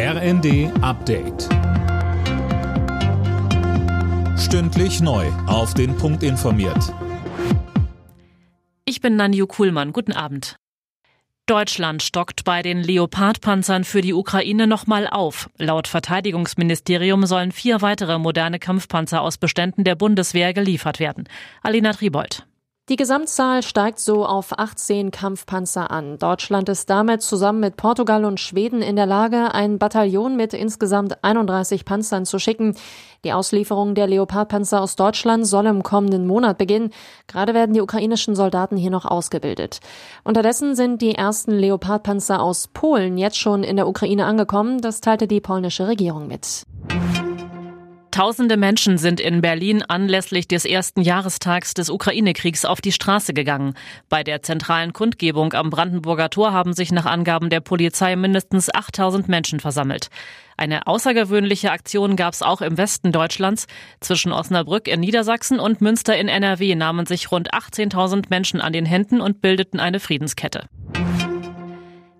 RND Update. Stündlich neu. Auf den Punkt informiert. Ich bin Nanju Kuhlmann. Guten Abend. Deutschland stockt bei den Leopard-Panzern für die Ukraine nochmal auf. Laut Verteidigungsministerium sollen vier weitere moderne Kampfpanzer aus Beständen der Bundeswehr geliefert werden. Alina Tribold. Die Gesamtzahl steigt so auf 18 Kampfpanzer an. Deutschland ist damit zusammen mit Portugal und Schweden in der Lage, ein Bataillon mit insgesamt 31 Panzern zu schicken. Die Auslieferung der Leopardpanzer aus Deutschland soll im kommenden Monat beginnen. Gerade werden die ukrainischen Soldaten hier noch ausgebildet. Unterdessen sind die ersten Leopardpanzer aus Polen jetzt schon in der Ukraine angekommen. Das teilte die polnische Regierung mit. Tausende Menschen sind in Berlin anlässlich des ersten Jahrestags des Ukraine-Kriegs auf die Straße gegangen. Bei der zentralen Kundgebung am Brandenburger Tor haben sich nach Angaben der Polizei mindestens 8000 Menschen versammelt. Eine außergewöhnliche Aktion gab es auch im Westen Deutschlands. Zwischen Osnabrück in Niedersachsen und Münster in NRW nahmen sich rund 18.000 Menschen an den Händen und bildeten eine Friedenskette.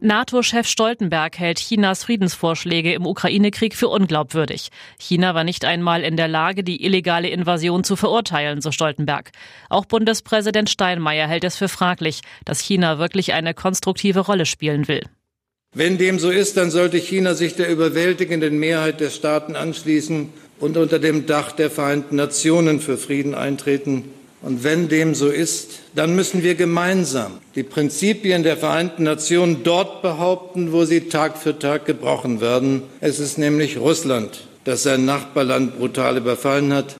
NATO-Chef Stoltenberg hält Chinas Friedensvorschläge im Ukraine-Krieg für unglaubwürdig. China war nicht einmal in der Lage, die illegale Invasion zu verurteilen, so Stoltenberg. Auch Bundespräsident Steinmeier hält es für fraglich, dass China wirklich eine konstruktive Rolle spielen will. Wenn dem so ist, dann sollte China sich der überwältigenden Mehrheit der Staaten anschließen und unter dem Dach der Vereinten Nationen für Frieden eintreten. Und wenn dem so ist, dann müssen wir gemeinsam die Prinzipien der Vereinten Nationen dort behaupten, wo sie Tag für Tag gebrochen werden. Es ist nämlich Russland, das sein Nachbarland brutal überfallen hat.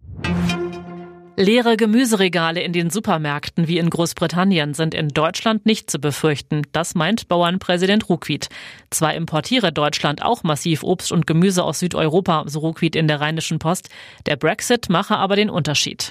Leere Gemüseregale in den Supermärkten wie in Großbritannien sind in Deutschland nicht zu befürchten. Das meint Bauernpräsident Ruckwied. Zwar importiere Deutschland auch massiv Obst und Gemüse aus Südeuropa, so Ruckwied in der Rheinischen Post. Der Brexit mache aber den Unterschied.